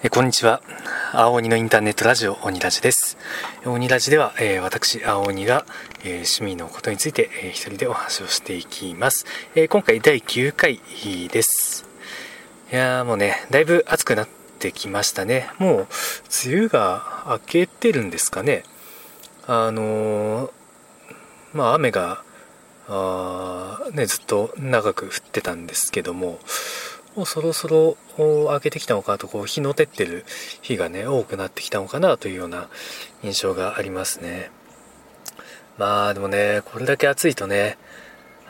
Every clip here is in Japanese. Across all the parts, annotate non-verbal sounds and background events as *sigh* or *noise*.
えこんにちは。青鬼のインターネットラジオ鬼ラジです。鬼ラジでは、えー、私青鬼が、えー、趣味のことについて、えー、一人でお話をしていきます、え今回第9回です。いやーもうねだいぶ暑くなってきましたね。もう梅雨が明けてるんですかね。あのまあ雨があねずっと長く降ってたんですけどももうそろそろ明けてきたのかとこう日の照ってる日がね多くなってきたのかなというような印象がありますね。まあでもねこれだけ暑いとね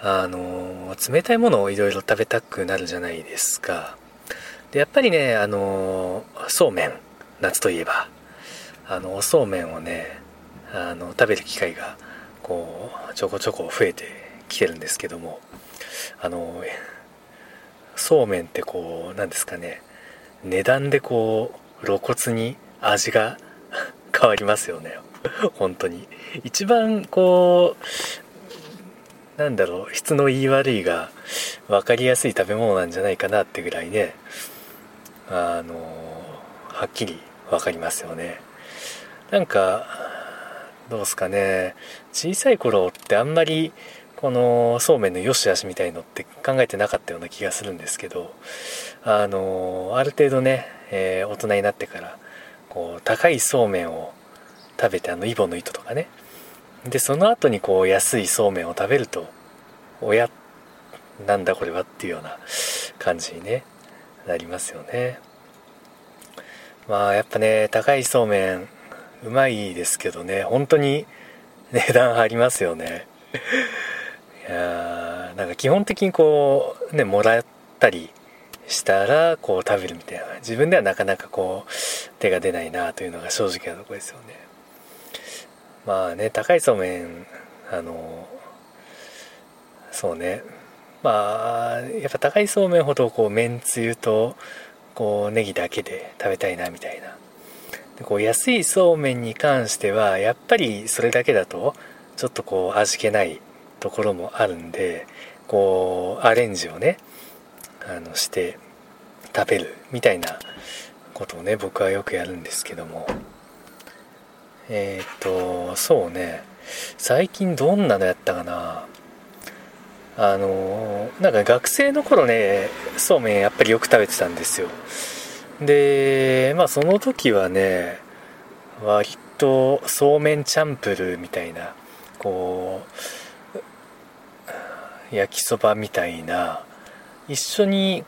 あの冷たいものをいろいろ食べたくなるじゃないですか。でやっぱりねあのそうめん夏といえばあのおそうめんをねあの食べる機会がこうちょこちょこ増えてきてるんですけどもあのそうめんってこう何ですかね。値段でこう露骨に味が *laughs* 変わりますよね。本当に。一番こうなんだろう質の言い悪いが分かりやすい食べ物なんじゃないかなってぐらいね。あのはっきり分かりますよね。なんかどうすかね。小さい頃ってあんまりこのそうめんの良し悪しみたいのって考えてなかったような気がするんですけどあのある程度ね、えー、大人になってからこう高いそうめんを食べてあのイボの糸とかね。でその後にこう安いそうめんを食べると親なんだこれはっていうような感じに、ね、なりますよね。まあやっぱね高いそうめんうまいですけどね本当に値段張りますよね。なんか基本的にこうねもらったりしたらこう食べるみたいな。自分ではなかなかこう手が出ないなというのが正直なとこですよね。まあね高いそうめんあのそうね。まあやっぱ高いそうめんほどこうめんつゆとこうネギだけで食べたいなみたいな。でこう安いそうめんに関してはやっぱりそれだけだとちょっとこう味気ないところもあるんでこうアレンジをねあのして食べるみたいなことをね僕はよくやるんですけども。えっ、とそうね。最近どんなのやったかな。あのなんか学生の頃ねそうめんやっぱりよく食べてたんですよ。でまあその時はね割とそうめんチャンプルーみたいなこう焼きそばみたいな一緒に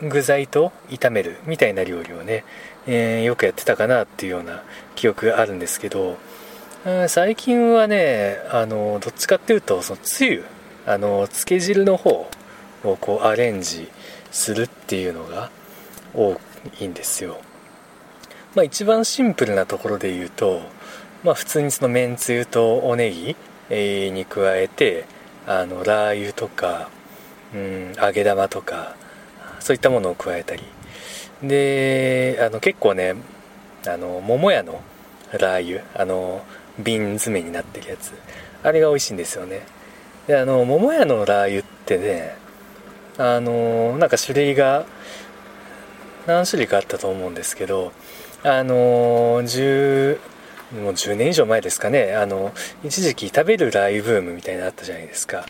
具材と炒めるみたいな料理をね、えー、よくやってたかなっていうような記憶があるんですけどうん最近はねあのどっちかっていうとそのつゆあのつけ汁の方をこうアレンジするっていうのが多いんですよ。まあ一番シンプルなところで言うとまあ普通にそのめんつゆとおネギ、に加えてあのラー油とか、うん、揚げ玉とかそういったものを加えたり。であの結構ねあの桃屋のラー油あの瓶詰めになってるやつあれが美味しいんですよね。であの桃屋のラー油ってねあのなんか種類が何種類かあったと思うんですけどあの10もう10年以上前ですかね。あの一時期食べるラー油ブームみたいなのあったじゃないですか。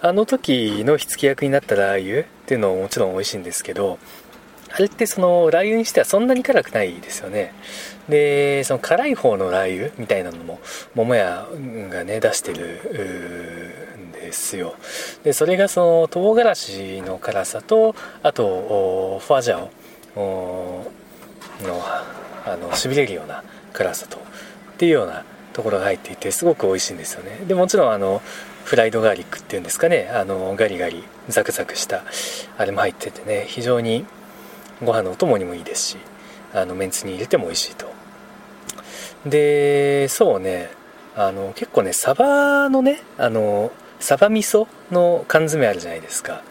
あの時の火付け役になったラー油っていうのももちろん美味しいんですけどあれってそのラー油にしてはそんなに辛くないですよね。でその辛い方のラー油みたいなのも桃屋がね出してるんですよ。でそれがその唐辛子の辛さとあとファジャオのあのしびれるような辛さとっていうようなところが入っていてすごく美味しいんですよね。でもちろんあのフライドガーリックっていうんですかね。あのガリガリザクザクしたあれも入っててね非常にご飯のお供にもいいですしあのめんつに入れても美味しいと。でそうね。あの結構ねサバのねあのサバ味噌の缶詰あるじゃないですか。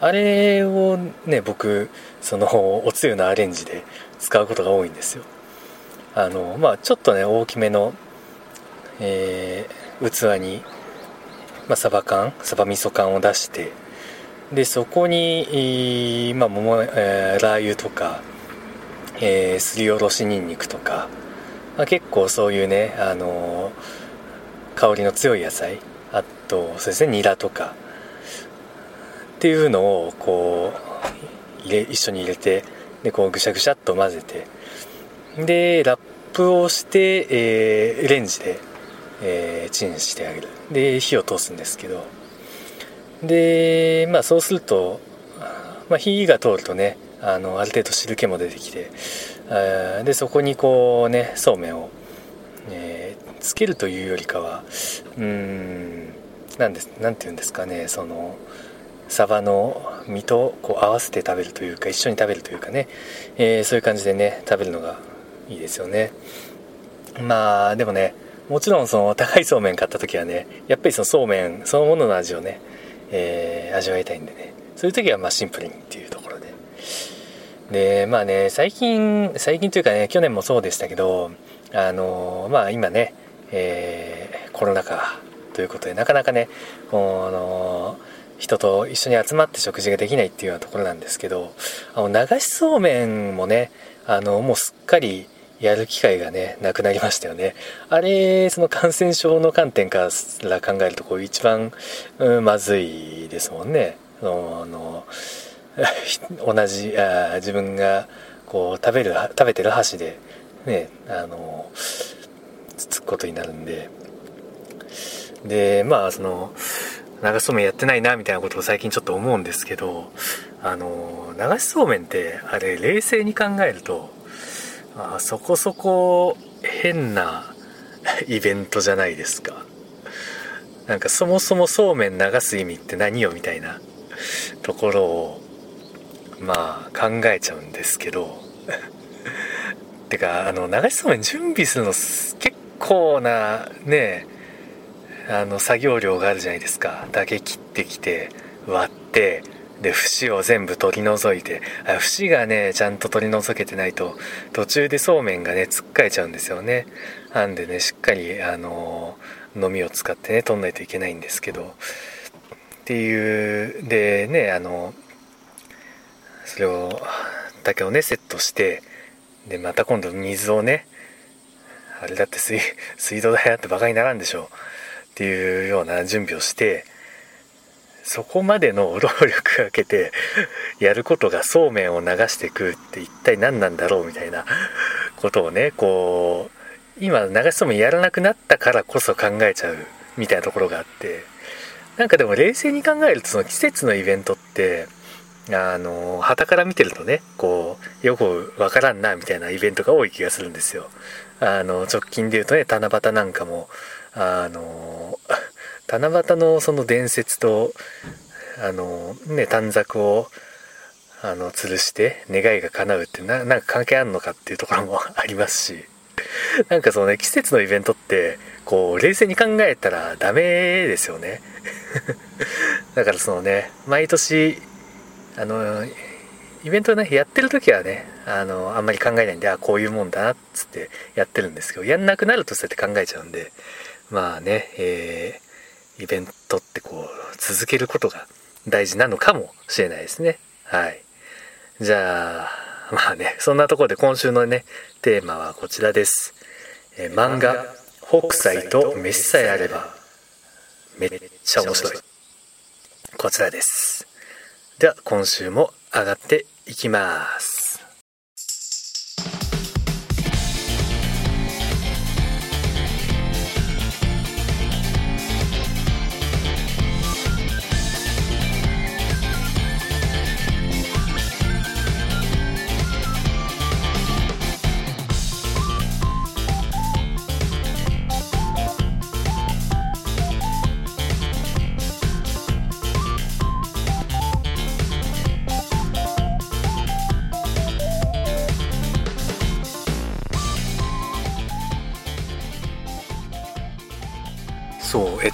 あれをね僕そのおつゆのアレンジで使うことが多いんですよ。あのまあちょっとね大きめの、えー、器に、まあ、サバ缶サバ味噌缶を出してでそこに、まあ桃えー、ラー油とかえー、すりおろしにんにくとか、まあ、結構そういうね、あの香りの強い野菜あとそうですねニラとかっていうのをこう入れ一緒に入れてでこうぐしゃぐしゃっと混ぜてでラップをして、えー、レンジで、えー、チンしてあげる。で火を通すんですけど。でまあそうすると、まあ、火が通るとねあのある程度汁気も出てきてでそこにこうねそうめんを、えー、つけるというよりかはうんなんですなんて言うんですかねそのサバの身とこう合わせて食べるというか一緒に食べるというかね、えー、そういう感じでね食べるのがいいですよね。まあでもねもちろんその高いそうめん買った時はねやっぱりそのそうめんそのものの味をね、えー、味わいたいんでね。そういう時はまあシンプルにっていうところで。でまあね最近最近というかね去年もそうでしたけどあのまあ今ね、えー、コロナ禍ということでなかなかねこの人と一緒に集まって食事ができないっていうようなところなんですけどあの流しそうめんもねあのもうすっかりやる機会がねなくなりましたよね。あれその感染症の観点から考えるとこう一番、うん、まずいですもんね。あの *laughs* 同じあ自分がこう食べる食べてる箸でねあのつつくことになるんで。でまあその流しそうめんやってないなみたいなことを最近ちょっと思うんですけどあの流しそうめんってあれ冷静に考えるとあそこそこ変な *laughs* イベントじゃないですか。なんかそもそもそうめん流す意味って何よみたいなところをまあ考えちゃうんですけど。*laughs* てかあの流しそうめん準備するの結構なねあの作業量があるじゃないですか。だけ切ってきて割ってで節を全部取り除いて節がねちゃんと取り除けてないと途中でそうめんがねつっかえちゃうんですよね。なんでねしっかりあののみを使ってね取んないといけないんですけど。っていうでねあのそれを竹をねセットしてでまた今度水をねあれだって水水道代だってバカにならんでしょう。っていうような準備をしてそこまでの労力かけてやることがそうめんを流して食うって一体何なんだろうみたいなことをねこう今流しそうめんやらなくなったからこそ考えちゃうみたいなところがあってなんかでも冷静に考えるとその季節のイベントってあの旗から見てるとねこうよくわからんなみたいなイベントが多い気がするんですよ。あの直近で言うとね七夕なんかもあの七夕のその伝説とあのね短冊をあの吊るして願いが叶うってななんか関係あるのかっていうところも *laughs* ありますしなんかそのね季節のイベントってこう冷静に考えたらダメですよね。*laughs* だからそのね毎年あのイベントねやってる時はねあのあんまり考えないんであこういうもんだなっつってやってるんですけどやんなくなるとそうやって考えちゃうんでまあね、えー、イベントってこう、続けることが大事なのかもしれないですね。はい。じゃあ、まあね、そんなところで今週のね、テーマはこちらです。え、漫画、北斎と飯さえあれば、めっちゃ面白い。こちらです。では、今週も上がっていきます。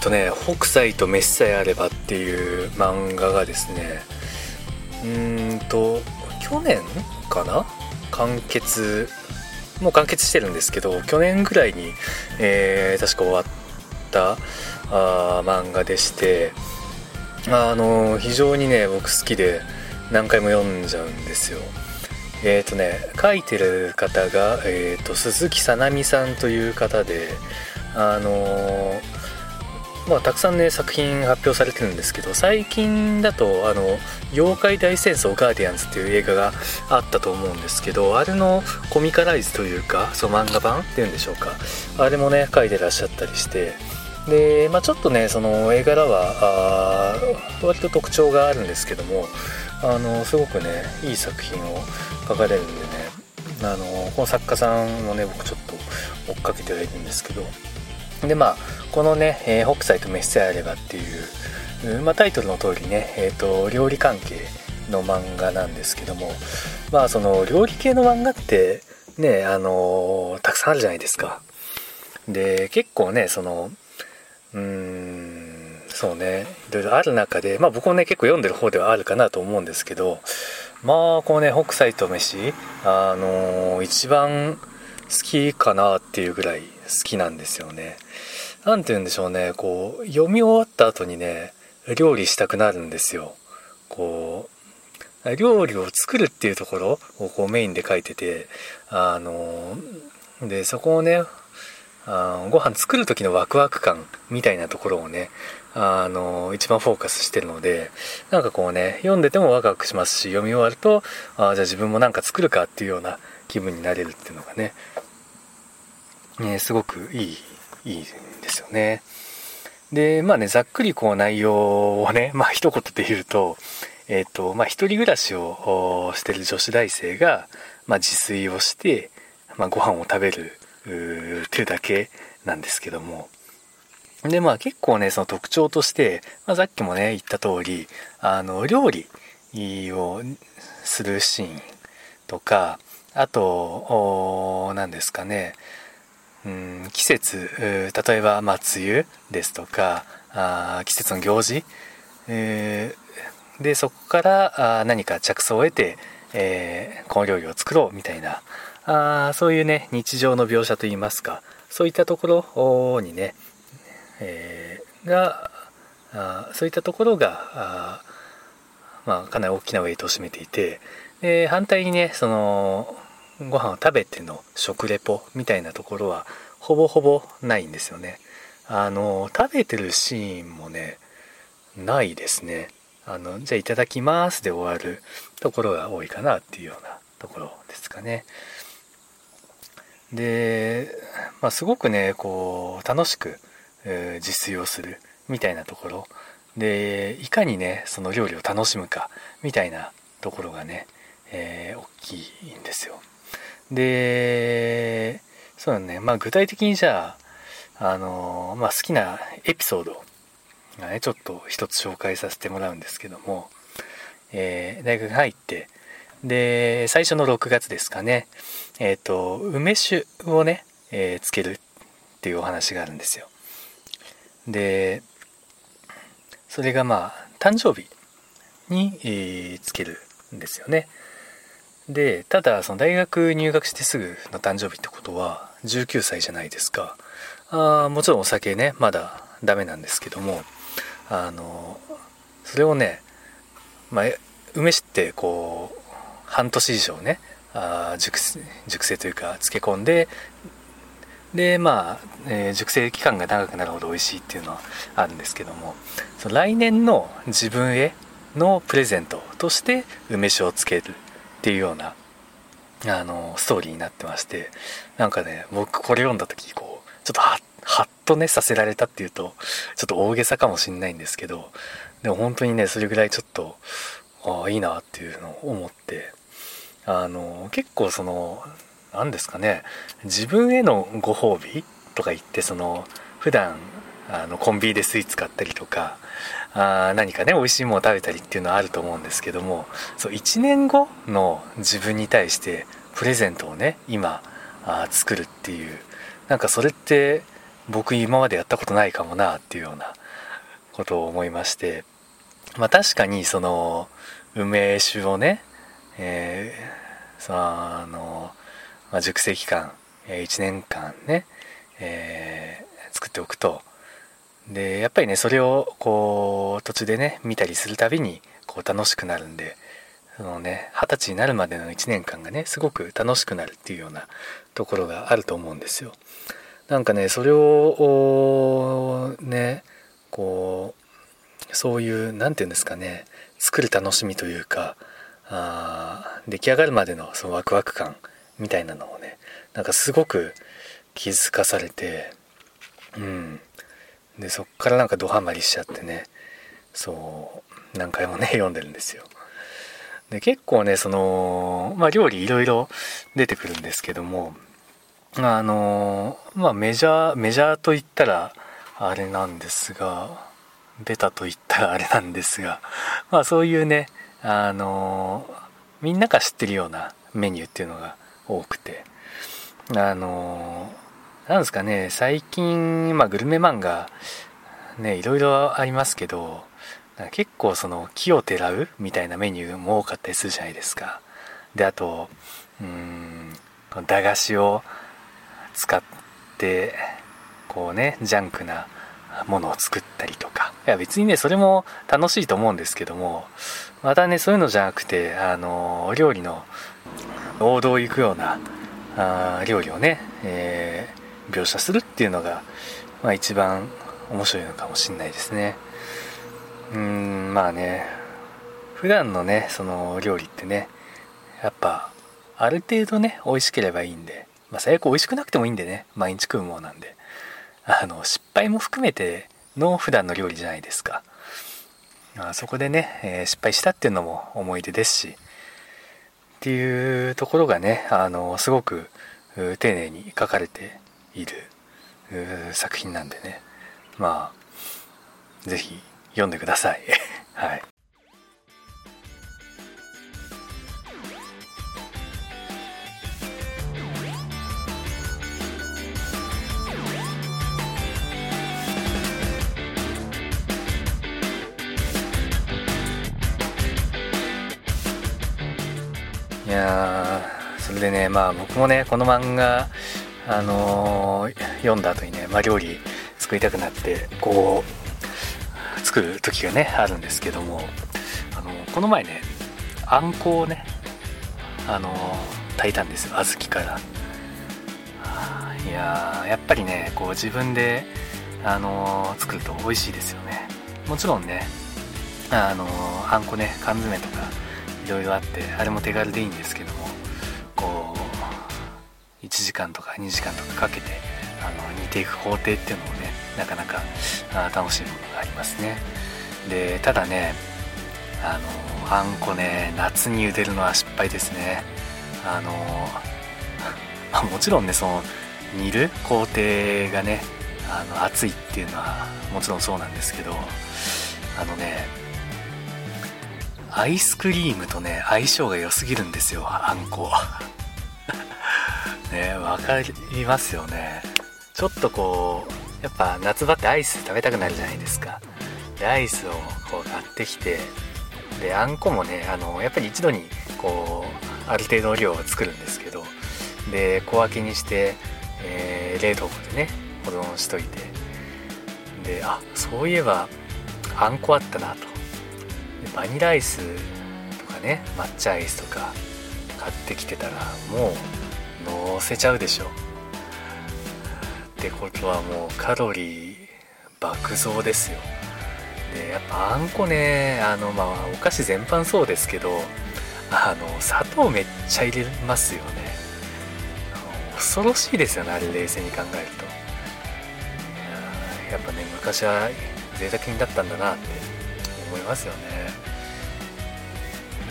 とね「北斎と飯さえあれば」っていう漫画がですねうんと去年かな？完結もう完結してるんですけど去年ぐらいに、えー、確か終わったあ漫画でしてあの非常にね僕好きで何回も読んじゃうんですよ。えっ、ー、とね書いてる方が、えーと、鈴木さなみさんという方であのー、まあ、たくさんね作品発表されてるんですけど最近だと「あの妖怪大戦争ガーディアンズ」っていう映画があったと思うんですけどあれのコミカライズというかその漫画版っていうんでしょうか。あれもね書いてらっしゃったりしてで、まあ、ちょっとねその絵柄は割と特徴があるんですけどもあのすごくねいい作品を書かれるんでねあのこの作家さんもね僕ちょっと追っかけてはいるんですけどでまあこのね「えー、北斎と召しさえあれば」っていう、まあ、タイトルの通りね、えーと、料理関係の漫画なんですけどもまあその料理系の漫画ってねあのー、たくさんあるじゃないですか。で結構ねそのうーんそうねいろいろある中でまあ僕もね結構読んでる方ではあるかなと思うんですけどまあこうね北斎と飯あのー、一番きかなっていうぐらい好きなんですよね。何て言うんでしょうね。こう読み終わった後にね料理したくなるんですよ。こう料理を作るっていうところをこうメインで書いててあのでそこをねあご飯作る時のワクワク感みたいなところをねあの一番フォーカスしてるのでなんかこうね読んでてもワクワクしますし読み終わるとあじゃあ自分もなんか作るかっていうような気分になれるっていうのがねねすごくいいいいんですよね。でまあねざっくりこう内容をね *laughs* まあ一言で言うとえっ、ー、とまあ一人暮らしをしてる女子大生が、まあ、自炊をして、まあ、ご飯を食べるっていうだけなんですけども。でまあ結構ねその特徴として、まあ、さっきもね言った通りあの料理をするシーンとかあと何ですかね。季節例えば、まあ、梅雨ですとかあ季節の行事、えー、でそこからあ何か着想を得て、えー、この料理を作ろうみたいなあそういうね日常の描写といいますかそういったところにね、えー、があそういったところがあ、まあ、かなり大きなウェイトを占めていてで反対にねそのご飯を食べての食レポみたいなところはほぼほぼないんですよね。あの食べてるシーンもねないですね。あのじゃあいただきますで終わるところが多いかなっていうようなところですかね。で、まあ、すごくねこう楽しく、えー、自炊をするみたいなところ。でいかにねその料理を楽しむかみたいなところがね、えー、大きいんですよ。でそうだね。まあ具体的にじゃああのまあ、好きなエピソードがねちょっと一つ紹介させてもらうんですけども、えー、大学入ってで最初の6月ですかね。えっ、ー、と梅酒をね、えー、つけるっていうお話があるんですよ。でそれがまあ誕生日に、えー、つけるんですよね。でただその大学入学してすぐの誕生日ってことは19歳じゃないですか。あもちろんお酒ねまだダメなんですけどもあのそれをね、まあ、梅酒ってこう半年以上ねあ熟熟成というか漬け込んででまあ、えー、熟成期間が長くなるほど美味しいっていうのはあるんですけどもその来年の自分へのプレゼントとして梅酒をつける。っていうようなあのストーリーになってましてなんかね僕これ読んだ時こうちょっとハッとねさせられたっていうとちょっと大げさかもしんないんですけどでも本当にねそれぐらいちょっとああいいなっていうのを思ってあの結構その何ですかね自分へのご褒美とか言ってその普段あのコンビニでスイーツ買ったりとかあ何かね美味しいもの食べたりっていうのはあると思うんですけどもそう1年後の自分に対してプレゼントをね今あ作るっていうなんかそれって僕今までやったことないかもなっていうようなことを思いましてまあ確かにその梅酒をね、えー、そのあの、まあ、熟成期間、え1年間ね、えー、作っておくとでやっぱりねそれをこう途中でね見たりするたびにこう楽しくなるんでそのね二十歳になるまでの1年間がねすごく楽しくなるっていうようなところがあると思うんですよ。なんかねそれをねこうそういう何て言うんですかね作る楽しみというかあ出来上がるまでのそのワクワク感みたいなのをねなんかすごく気づかされてうんでそっからなんかドハマりしちゃってね。そう何回もね *laughs* 読んでるんですよ。で結構ねそのまあ料理いろいろ出てくるんですけどもあのまあメジャーメジャーといったらあれなんですがベタといったらあれなんですがまあそういうねあのみんなが知ってるようなメニューっていうのが多くてあのなんですかね最近、まあ、グルメ漫画ねいろいろありますけど結構その木をてらうみたいなメニューも多かったりするじゃないですか。であとうん駄菓子を使ってこうねジャンクなものを作ったりとか。いや別にねそれも楽しいと思うんですけどもまたねそういうのじゃなくてあの料理の王道行くようなあ料理をね、えー、描写するっていうのが、まあ、一番面白いのかもしれないですね。うんまあね。普段のねその料理ってねやっぱある程度ね美味しければいいんで、まあ、最悪美味しくなくてもいいんでね毎日食うものなんで。あの失敗も含めての普段の料理じゃないですか、まあ、そこでね、えー、失敗したっていうのも思い出ですしっていうところがねあのすごく丁寧に書かれている作品なんでね。まあ是非読んでください。*laughs* はい。いやそれでねまあ僕もねこの漫画あのー、読んだ後にね、まあ、料理作りたくなってこう作る時がねあるんですけどもあのこの前ねあんこをねあの炊いたんですよ小豆から。いややっぱりねこう自分であの作ると美味しいですよね。もちろんねあのあんこね缶詰とかいろいろあってあれも手軽でいいんですけども1時間とか2時間とかかけてあの煮ていく工程っていうのもねなかなか楽しいものがありますね。でただねあのあんこね夏に茹でるのは失敗ですね。あの、*laughs* まあ、もちろんねその煮る工程がねあの熱いっていうのはもちろんそうなんですけどあのねアイスクリームとね相性が良すぎるんですよあんこ。*laughs* ねわかりますよね。ちょっとこうやっぱ夏場ってアイス食べたくなるじゃないですか。でアイスをこう買ってきてであんこもねあのやっぱり一度にこうある程度の量を作るんですけどで小分けにして、えー、冷凍庫でね保存しといてであそういえばあんこあったなと。バニラアイスとかね抹茶アイスとか買ってきてたらもう乗せちゃうでしょ。ってことはもうカロリー爆増ですよ。でやっぱあんこねあのまあお菓子全般そうですけどあの砂糖めっちゃ入れますよね。恐ろしいですよねあれ冷静に考えると。やっぱね昔は贅沢品だったんだなって思いますよね。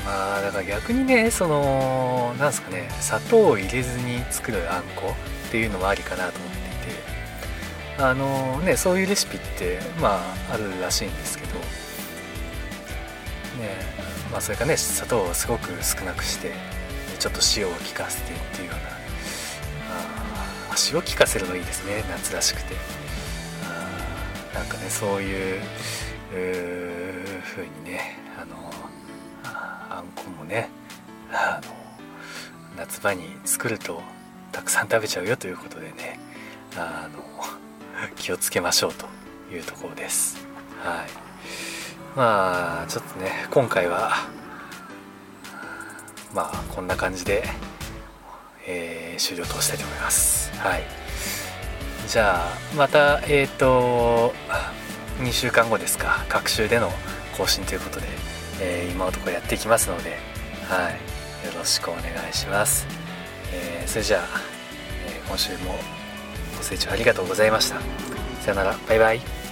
まあだから逆にねそのなんすかね砂糖を入れずに作るあんこっていうのもありかなと思っていてあのねそういうレシピってまああるらしいんですけどねまあそれかね砂糖をすごく少なくしてちょっと塩を効かせてっていうようなあ塩効かせるのいいですね夏らしくて。あなんかねそういう風にねあのんこもねあの夏場に作るとたくさん食べちゃうよということでねあの *laughs* 気をつけましょうというところです。はい。まあちょっとね今回はまあこんな感じで、えー、終了としたいと思います。はい。じゃあまたえっ、ー、と2週間後ですか。学習での更新ということで、えー、今のところやっていきますのではい。よろしくお願いします、えー、それじゃあ、え今週もご清聴ありがとうございました。さよなら。バイバイ。